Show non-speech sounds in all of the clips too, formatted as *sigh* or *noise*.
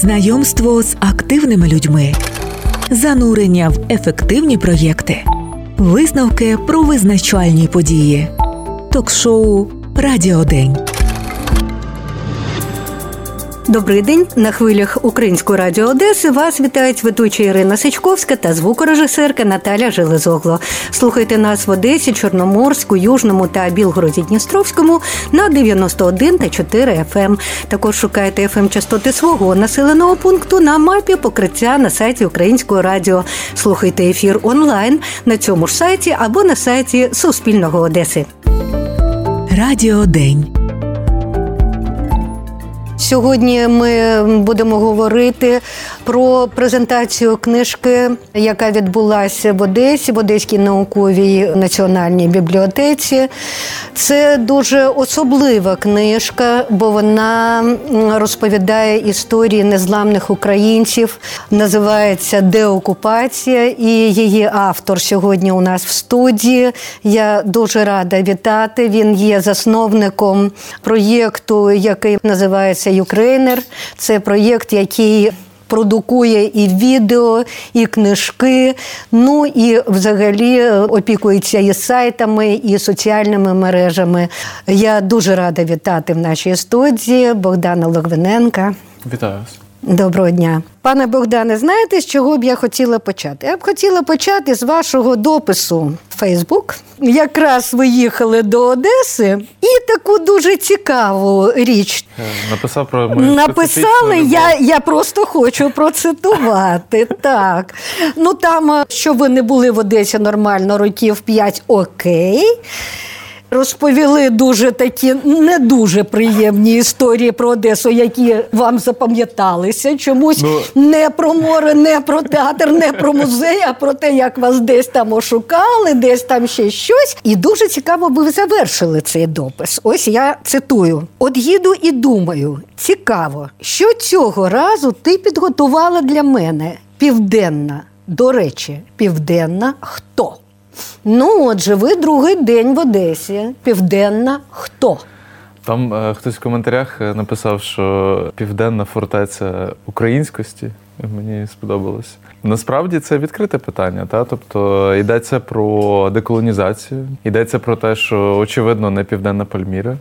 знайомство з активними людьми, занурення в ефективні проєкти, висновки про визначальні події, ток-шоу Радіодень. Добрий день на хвилях Української радіо Одеси. Вас вітають ведуча Ірина Сичковська та звукорежисерка Наталя Железогло. Слухайте нас в Одесі, Чорноморську, Южному та Білгороді Дністровському на 91 та 4 FM. Ем. Також шукайте fm ем частоти свого населеного пункту на мапі покриття на сайті Українського радіо. Слухайте ефір онлайн на цьому ж сайті або на сайті Суспільного Одеси. Радіо День. Сьогодні ми будемо говорити про презентацію книжки, яка відбулася в Одесі, в Одеській науковій національній бібліотеці. Це дуже особлива книжка, бо вона розповідає історії незламних українців. Називається Деокупація, і її автор сьогодні у нас в студії. Я дуже рада вітати. Він є засновником проєкту, який називається Ukraїner. Це проєкт, який Продукує і відео, і книжки, ну і взагалі опікується і сайтами, і соціальними мережами. Я дуже рада вітати в нашій студії Богдана Логвиненка. Вітаю вас. Доброго дня, пане Богдане. Знаєте, з чого б я хотіла почати? Я б хотіла почати з вашого допису в Фейсбук. Якраз ви їхали до Одеси, і таку дуже цікаву річ е, написав про мою написали. Я я просто хочу процитувати. *laughs* Так ну там, е, що ви не були в Одесі нормально років 5, окей. Розповіли дуже такі не дуже приємні історії про Одесу, які вам запам'яталися. Чомусь ну, не про море, не про театр, не про музей, а про те, як вас десь там ошукали, десь там ще щось. І дуже цікаво, ви завершили цей допис. Ось я цитую: от їду і думаю, цікаво, що цього разу ти підготувала для мене південна. До речі, південна хто? Ну, отже, ви другий день в Одесі. Південна хто? Там е, хтось в коментарях е, написав, що південна фортеця українськості. Мені сподобалось. Насправді це відкрите питання. Та? Тобто йдеться про деколонізацію, йдеться про те, що очевидно не південна Пальміра.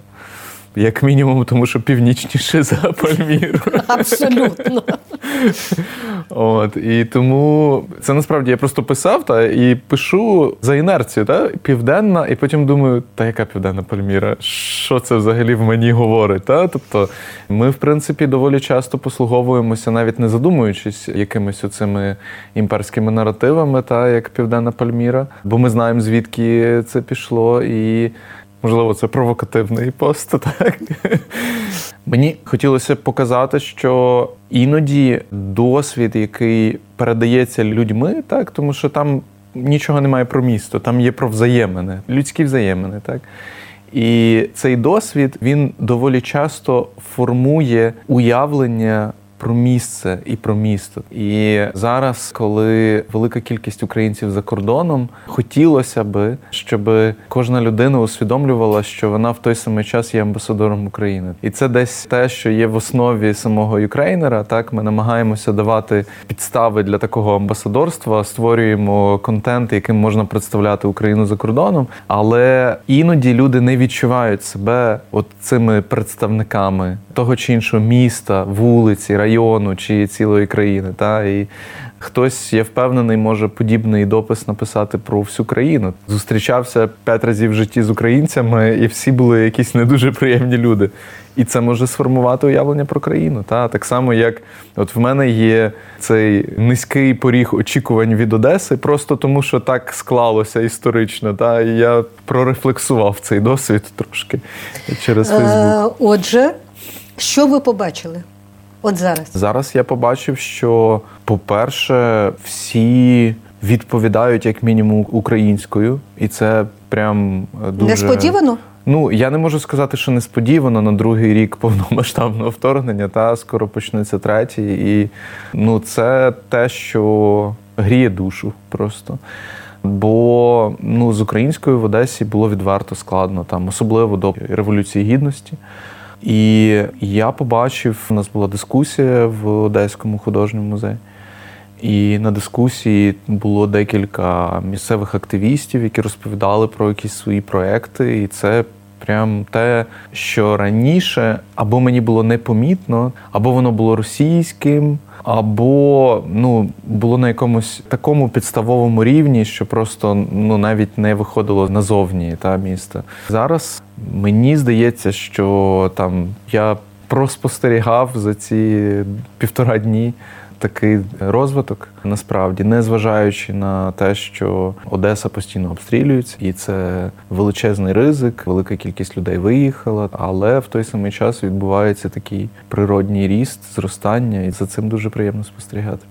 Як мінімум, тому що північніше за Пальміру. Абсолютно. *laughs* От, І тому це насправді я просто писав та і пишу за інерцію, та південна, і потім думаю, та яка південна Пальміра? Що це взагалі в мені говорить? Та? Тобто ми, в принципі, доволі часто послуговуємося, навіть не задумуючись якимись оцими імперськими наративами, та як Південна Пальміра, бо ми знаємо, звідки це пішло. і Можливо, це провокативний пост. *laughs* так? Мені хотілося показати, що іноді досвід, який передається людьми, так, тому що там нічого немає про місто, там є про взаємини, людські взаємини. так. І цей досвід він доволі часто формує уявлення про місце і про місто. І зараз, коли велика кількість українців за кордоном, хотілося би, щоб кожна людина усвідомлювала, що вона в той самий час є амбасадором України, і це десь те, що є в основі самого юкрейнера. Так ми намагаємося давати підстави для такого амбасадорства, створюємо контент, яким можна представляти Україну за кордоном, але іноді люди не відчувають себе от цими представниками того чи іншого міста, вулиці, району чи цілої країни. Та? І хтось, я впевнений, може подібний допис написати про всю країну. Зустрічався п'ять разів в житті з українцями, і всі були якісь не дуже приємні люди. І це може сформувати уявлення про країну. Та? Так само, як от в мене є цей низький поріг очікувань від Одеси, просто тому що так склалося історично. Та? І я прорефлексував цей досвід трошки через Фейсбук. Отже, що ви побачили? От зараз зараз я побачив, що, по-перше, всі відповідають як мінімум українською, і це прям дуже несподівано. Ну я не можу сказати, що несподівано на другий рік повномасштабного вторгнення, та скоро почнеться третій, і ну це те, що гріє душу просто. Бо ну з українською в Одесі було відверто складно там, особливо до революції гідності. І я побачив, у нас була дискусія в Одеському художньому музеї. І на дискусії було декілька місцевих активістів, які розповідали про якісь свої проекти. І це прям те, що раніше або мені було непомітно, або воно було російським, або ну було на якомусь такому підставовому рівні, що просто ну навіть не виходило назовні та міста. Зараз мені здається, що там я проспостерігав за ці півтора дні такий розвиток насправді, не зважаючи на те, що Одеса постійно обстрілюється, і це величезний ризик, велика кількість людей виїхала, але в той самий час відбувається такий природній ріст, зростання, і за цим дуже приємно спостерігати.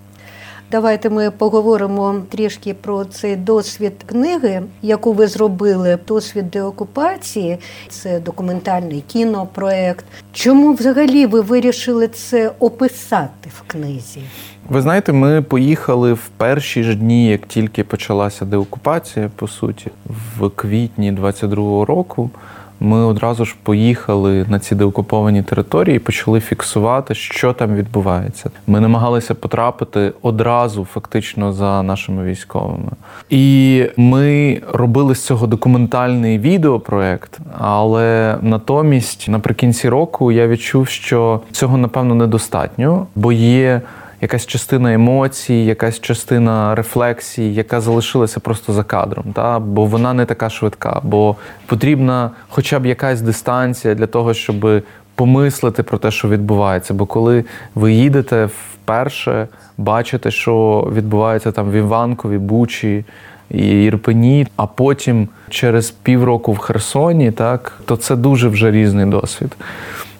Давайте ми поговоримо трішки про цей досвід книги, яку ви зробили. Досвід деокупації. Це документальний кінопроект. Чому взагалі ви вирішили це описати в книзі? Ви знаєте, ми поїхали в перші ж дні, як тільки почалася деокупація, по суті, в квітні 22-го року. Ми одразу ж поїхали на ці деокуповані території і почали фіксувати, що там відбувається. Ми намагалися потрапити одразу, фактично, за нашими військовими. І ми робили з цього документальний відеопроект, але натомість, наприкінці року, я відчув, що цього напевно недостатньо, бо є якась частина емоцій, якась частина рефлексії, яка залишилася просто за кадром, та? бо вона не така швидка, бо потрібна хоча б якась дистанція для того, щоб помислити про те, що відбувається. Бо коли ви їдете вперше, бачите, що відбувається там в Іванкові, Бучі. І Ірпені, а потім через півроку в Херсоні, так то це дуже вже різний досвід.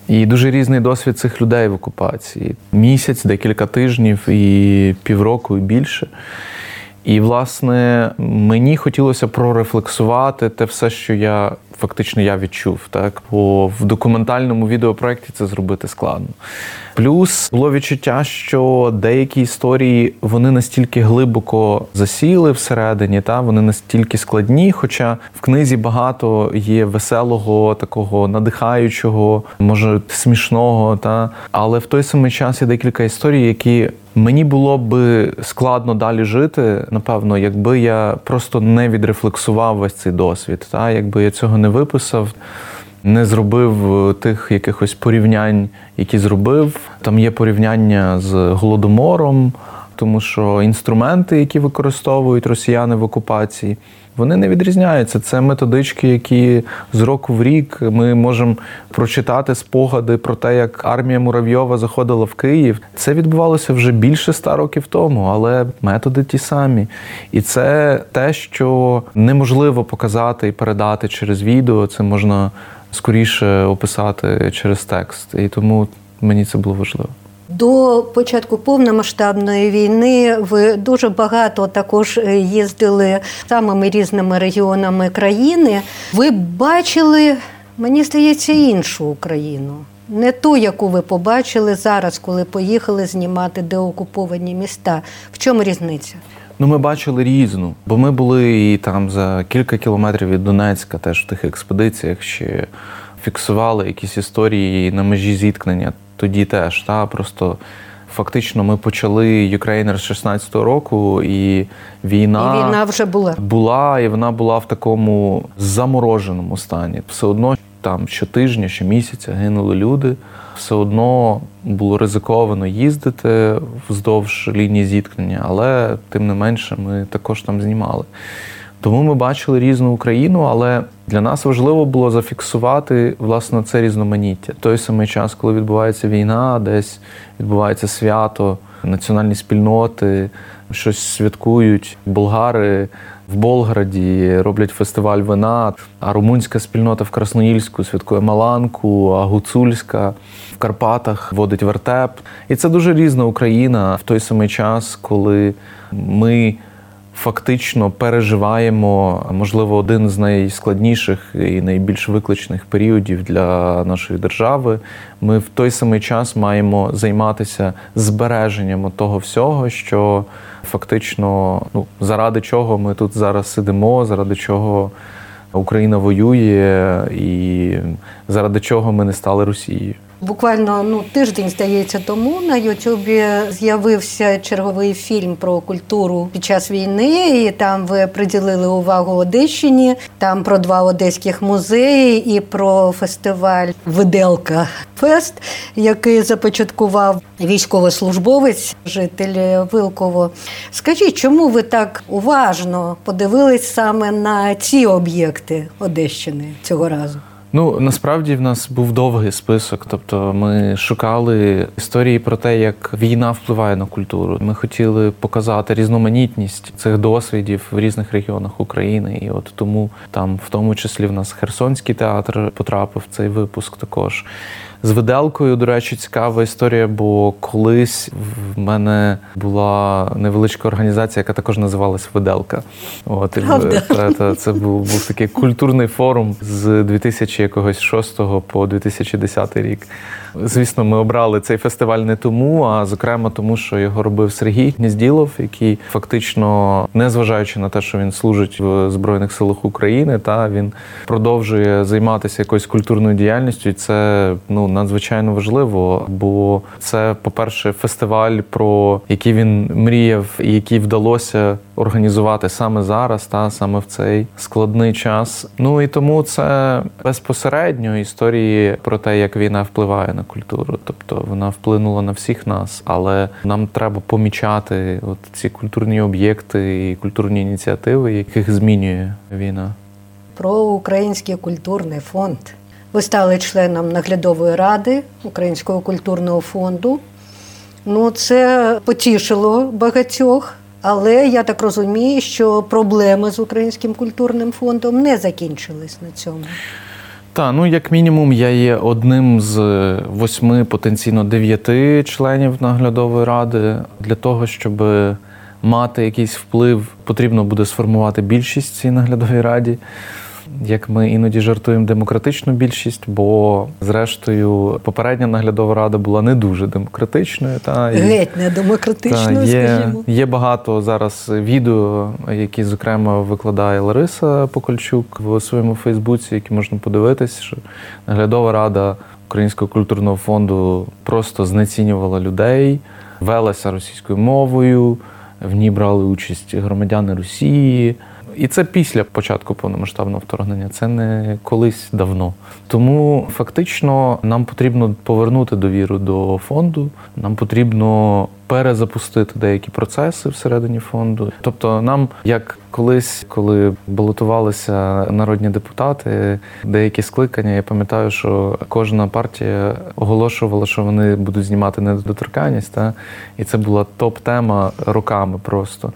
І дуже різний досвід цих людей в окупації: місяць, декілька тижнів, і півроку, і більше. І, власне, мені хотілося прорефлексувати те все, що я фактично я відчув. Так, бо в документальному відеопроекті це зробити складно. Плюс було відчуття, що деякі історії вони настільки глибоко засіли всередині, та вони настільки складні. Хоча в книзі багато є веселого, такого надихаючого, може смішного, та але в той самий час є декілька історій, які Мені було би складно далі жити, напевно, якби я просто не відрефлексував весь цей досвід, та якби я цього не виписав. Не зробив тих якихось порівнянь, які зробив. Там є порівняння з голодомором, тому що інструменти, які використовують росіяни в окупації, вони не відрізняються. Це методички, які з року в рік ми можемо прочитати спогади про те, як армія Муравйова заходила в Київ. Це відбувалося вже більше ста років тому, але методи ті самі. І це те, що неможливо показати і передати через відео. Це можна скоріше описати через текст. І тому мені це було важливо. До початку повномасштабної війни ви дуже багато також е, їздили самими різними регіонами країни. Ви бачили, мені здається, іншу Україну. Не ту, яку ви побачили зараз, коли поїхали знімати деокуповані міста. В чому різниця? Ну, ми бачили різну, бо ми були і там за кілька кілометрів від Донецька, теж в тих експедиціях ще фіксували якісь історії на межі зіткнення тоді теж. Та, Просто фактично ми почали Ukrainer з 16-го року, і війна І війна вже була. була, і вона була в такому замороженому стані. Все одно там щотижня, щомісяця гинули люди. Все одно було ризиковано їздити вздовж лінії зіткнення, але тим не менше ми також там знімали. Тому ми бачили різну Україну, але для нас важливо було зафіксувати власне це різноманіття. Той самий час, коли відбувається війна, десь відбувається свято, національні спільноти щось святкують. Болгари в Болграді роблять фестиваль вина, а румунська спільнота в Красноїльську святкує Маланку, а Гуцульська в Карпатах водить вертеп. І це дуже різна Україна в той самий час, коли ми фактично переживаємо, можливо, один з найскладніших і найбільш викличних періодів для нашої держави. Ми в той самий час маємо займатися збереженням того всього, що фактично, ну заради чого ми тут зараз сидимо, заради чого Україна воює і заради чого ми не стали Росією. Буквально ну тиждень здається тому на Ютубі з'явився черговий фільм про культуру під час війни. І там ви приділили увагу Одещині. Там про два одеських музеї і про фестиваль Виделка Фест, який започаткував військовослужбовець, житель Вилково. Скажіть, чому ви так уважно подивились саме на ці об'єкти Одещини цього разу? Ну насправді в нас був довгий список. Тобто, ми шукали історії про те, як війна впливає на культуру. Ми хотіли показати різноманітність цих досвідів в різних регіонах України. І от тому там, в тому числі, в нас Херсонський театр потрапив в цей випуск також. З виделкою, до речі, цікава історія, бо колись в мене була невеличка організація, яка також називалась Виделка. От і та, та, це був, був такий культурний форум з 2006 по 2010 рік. Звісно, ми обрали цей фестиваль не тому, а зокрема тому, що його робив Сергій Гнізділов, який фактично, незважаючи на те, що він служить в Збройних силах України, та він продовжує займатися якоюсь культурною діяльністю. І це ну надзвичайно важливо, бо це, по-перше, фестиваль, про який він мріяв і який вдалося організувати саме зараз, та саме в цей складний час. Ну і тому це безпосередньо історії про те, як війна впливає на культуру. Тобто вона вплинула на всіх нас, але нам треба помічати от ці культурні об'єкти і культурні ініціативи, яких змінює війна. про Український культурний фонд. Ви стали членом наглядової ради Українського культурного фонду. Ну, це потішило багатьох, але я так розумію, що проблеми з Українським культурним фондом не закінчились на цьому. Та ну як мінімум, я є одним з восьми, потенційно дев'яти членів наглядової ради. Для того, щоб мати якийсь вплив, потрібно буде сформувати більшість цій наглядовій раді. Як ми іноді жартуємо демократичну більшість, бо зрештою попередня наглядова рада була не дуже демократичною. Та, і- Геть не демократично, та, є, скажімо. є багато зараз відео, які, зокрема, викладає Лариса Покольчук в своєму Фейсбуці, які можна подивитись, що наглядова рада Українського культурного фонду просто знецінювала людей, велася російською мовою, в ній брали участь громадяни Росії. І це після початку повномасштабного вторгнення, це не колись давно. Тому фактично нам потрібно повернути довіру до фонду. Нам потрібно перезапустити деякі процеси всередині фонду. Тобто, нам, як колись, коли балотувалися народні депутати, деякі скликання, я пам'ятаю, що кожна партія оголошувала, що вони будуть знімати недоторканність, та і це була топ-тема роками просто.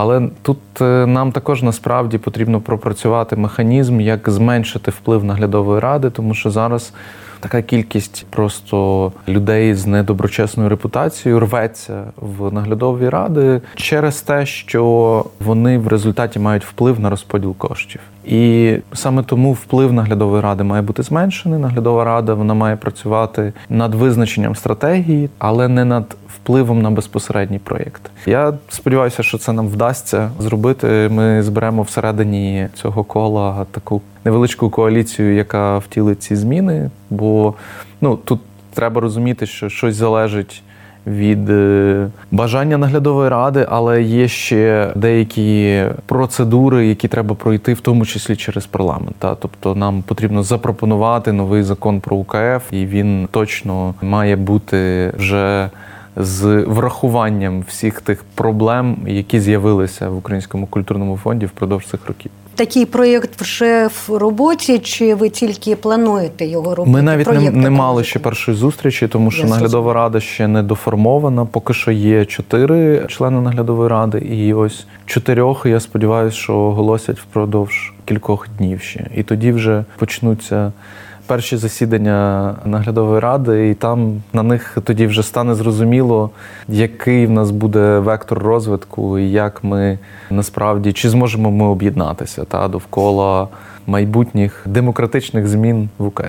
Але тут е, нам також насправді потрібно пропрацювати механізм, як зменшити вплив наглядової ради, тому що зараз така кількість просто людей з недоброчесною репутацією рветься в наглядові ради через те, що вони в результаті мають вплив на розподіл коштів. І саме тому вплив наглядової ради має бути зменшений. Наглядова рада вона має працювати над визначенням стратегії, але не над впливом на безпосередній проєкт. Я сподіваюся, що це нам вдасться зробити. Ми зберемо всередині цього кола таку невеличку коаліцію, яка втілить ці зміни. Бо ну тут треба розуміти, що щось залежить. Від е, бажання наглядової ради, але є ще деякі процедури, які треба пройти, в тому числі через парламент. Та тобто нам потрібно запропонувати новий закон про УКФ, і він точно має бути вже з врахуванням всіх тих проблем, які з'явилися в Українському культурному фонді впродовж цих років. Такий проєкт вже в роботі, чи ви тільки плануєте його робити? Ми навіть не, Проєкт не мали ще першої зустрічі, тому що Я наглядова рада ще не доформована. Поки що є чотири члени наглядової ради, і ось чотирьох я сподіваюся, що оголосять впродовж кількох днів ще. І тоді вже почнуться. Перші засідання наглядової ради, і там на них тоді вже стане зрозуміло, який в нас буде вектор розвитку, і як ми насправді чи зможемо ми об'єднатися та довкола майбутніх демократичних змін в УКФ.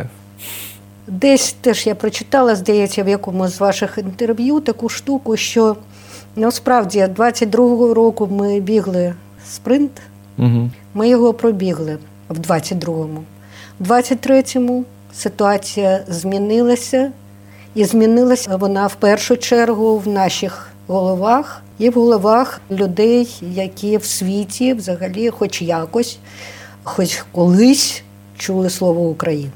Десь теж я прочитала, здається, в якомусь з ваших інтерв'ю таку штуку, що насправді 22-го року ми бігли спринт, Угу. ми його пробігли. в 22-му. В 23-му ситуація змінилася, і змінилася вона в першу чергу в наших головах і в головах людей, які в світі взагалі, хоч якось, хоч колись чули слово Україна.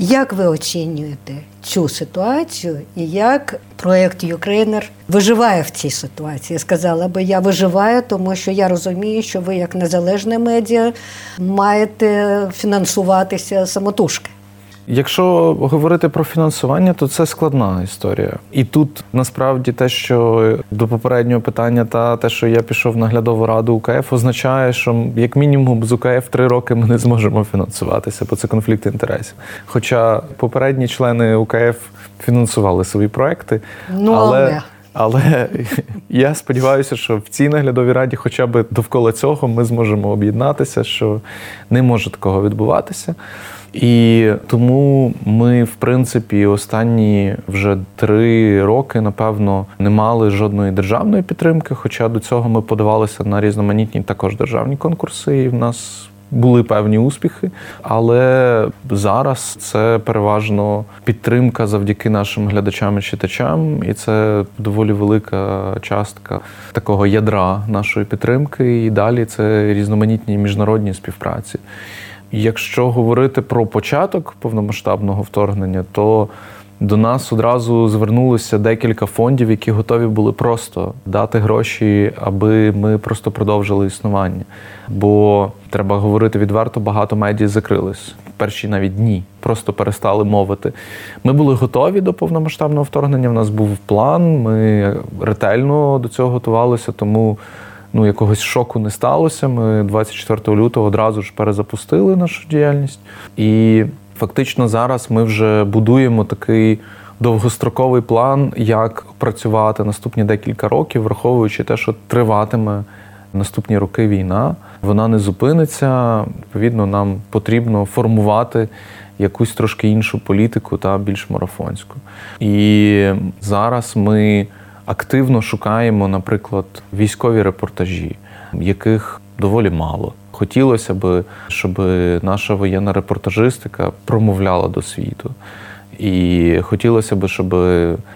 Як ви оцінюєте цю ситуацію і як проєкт Ukraїner виживає в цій ситуації? Сказала би, я виживаю, тому що я розумію, що ви, як незалежне медіа, маєте фінансуватися самотужки. Якщо говорити про фінансування, то це складна історія. І тут насправді те, що до попереднього питання, та те, що я пішов в наглядову раду УКФ, означає, що як мінімум з УКФ три роки ми не зможемо фінансуватися, бо це конфлікт інтересів. Хоча попередні члени УКФ фінансували свої проекти, Ну, але. але *laughs* я сподіваюся, що в цій наглядовій раді, хоча б довкола цього, ми зможемо об'єднатися, що не може такого відбуватися. І тому ми, в принципі, останні вже три роки, напевно, не мали жодної державної підтримки. Хоча до цього ми подавалися на різноманітні також державні конкурси, і в нас були певні успіхи. Але зараз це переважно підтримка завдяки нашим глядачам і читачам, і це доволі велика частка такого ядра нашої підтримки. І далі це різноманітні міжнародні співпраці. Якщо говорити про початок повномасштабного вторгнення, то до нас одразу звернулося декілька фондів, які готові були просто дати гроші, аби ми просто продовжили існування. Бо треба говорити відверто, багато медій закрились. Перші навіть дні просто перестали мовити. Ми були готові до повномасштабного вторгнення. У нас був план. Ми ретельно до цього готувалися, тому ну, якогось шоку не сталося. Ми 24 лютого одразу ж перезапустили нашу діяльність. І фактично зараз ми вже будуємо такий довгостроковий план, як працювати наступні декілька років, враховуючи те, що триватиме наступні роки війна. Вона не зупиниться. Відповідно, нам потрібно формувати якусь трошки іншу політику та більш марафонську. І зараз ми активно шукаємо, наприклад, військові репортажі, яких доволі мало. Хотілося б, щоб наша воєнна репортажистика промовляла до світу. І хотілося б, щоб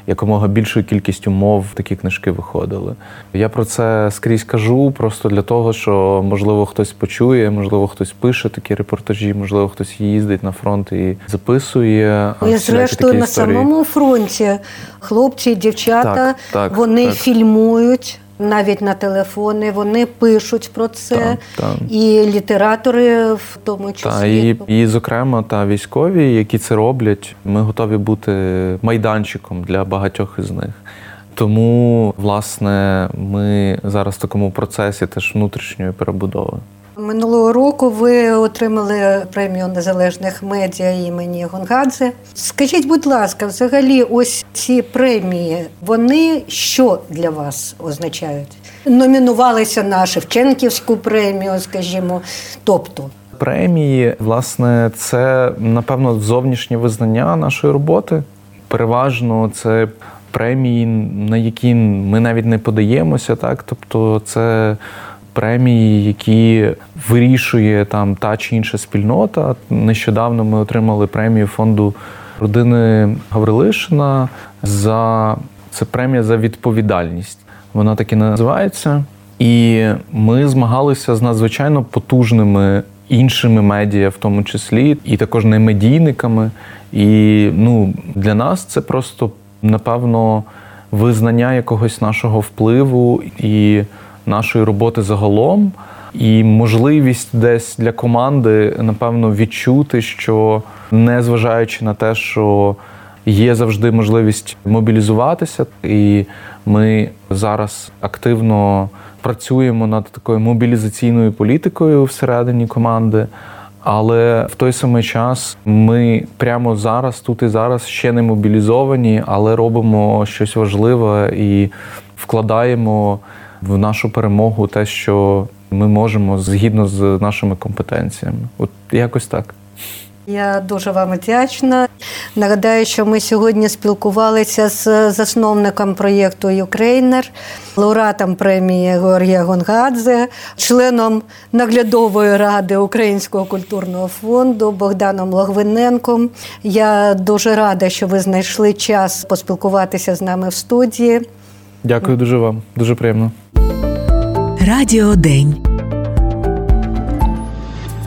якомога більшою кількістю мов такі книжки виходили. Я про це скрізь кажу, просто для того, що можливо хтось почує, можливо, хтось пише такі репортажі, можливо, хтось їздить на фронт і записує. І зрештою на історії. самому фронті хлопці і дівчата Так, так, вони так. фільмують. Навіть на телефони вони пишуть про це, та, та. і літератори в тому числі. Та і, і зокрема, та військові, які це роблять, ми готові бути майданчиком для багатьох із них. Тому, власне, ми зараз в такому процесі теж внутрішньої перебудови. Минулого року ви отримали премію незалежних медіа імені Гонгадзе. Скажіть, будь ласка, взагалі, ось ці премії, вони що для вас означають? Номінувалися на Шевченківську премію, скажімо. Тобто, Премії, власне, це напевно зовнішнє визнання нашої роботи. Переважно це премії, на які ми навіть не подаємося, так тобто це. Премії, які вирішує там та чи інша спільнота. Нещодавно ми отримали премію фонду родини Гаврилишина за це премія за відповідальність. Вона так і називається. І ми змагалися з надзвичайно потужними іншими медіа, в тому числі, і також не медійниками. І ну, для нас це просто напевно визнання якогось нашого впливу і нашої роботи загалом, і можливість десь для команди, напевно, відчути, що незважаючи на те, що є завжди можливість мобілізуватися, і ми зараз активно працюємо над такою мобілізаційною політикою всередині команди. Але в той самий час ми прямо зараз, тут і зараз ще не мобілізовані, але робимо щось важливе і вкладаємо в нашу перемогу те, що ми можемо згідно з нашими компетенціями. От якось так. Я дуже вам вдячна. Нагадаю, що ми сьогодні спілкувалися з засновником проєкту Ukraїner, лауреатом премії Георгія Гонгадзе, членом наглядової ради Українського культурного фонду Богданом Логвиненком. Я дуже рада, що ви знайшли час поспілкуватися з нами в студії. Дякую дуже вам, дуже приємно. Радіо День.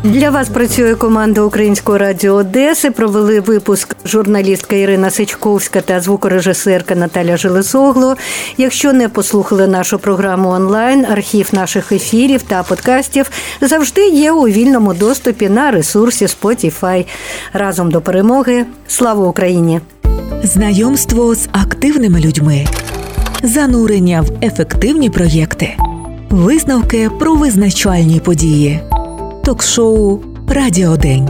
Для вас працює команда Українського радіо Одеси. Провели випуск журналістка Ірина Сичковська та звукорежисерка Наталя Железогло. Якщо не послухали нашу програму онлайн, архів наших ефірів та подкастів завжди є у вільному доступі на ресурсі Spotify. Разом до перемоги. Слава Україні! Знайомство з активними людьми. Занурення в ефективні проєкти. Висновки про визначальні події. Ток-шоу Радіодень.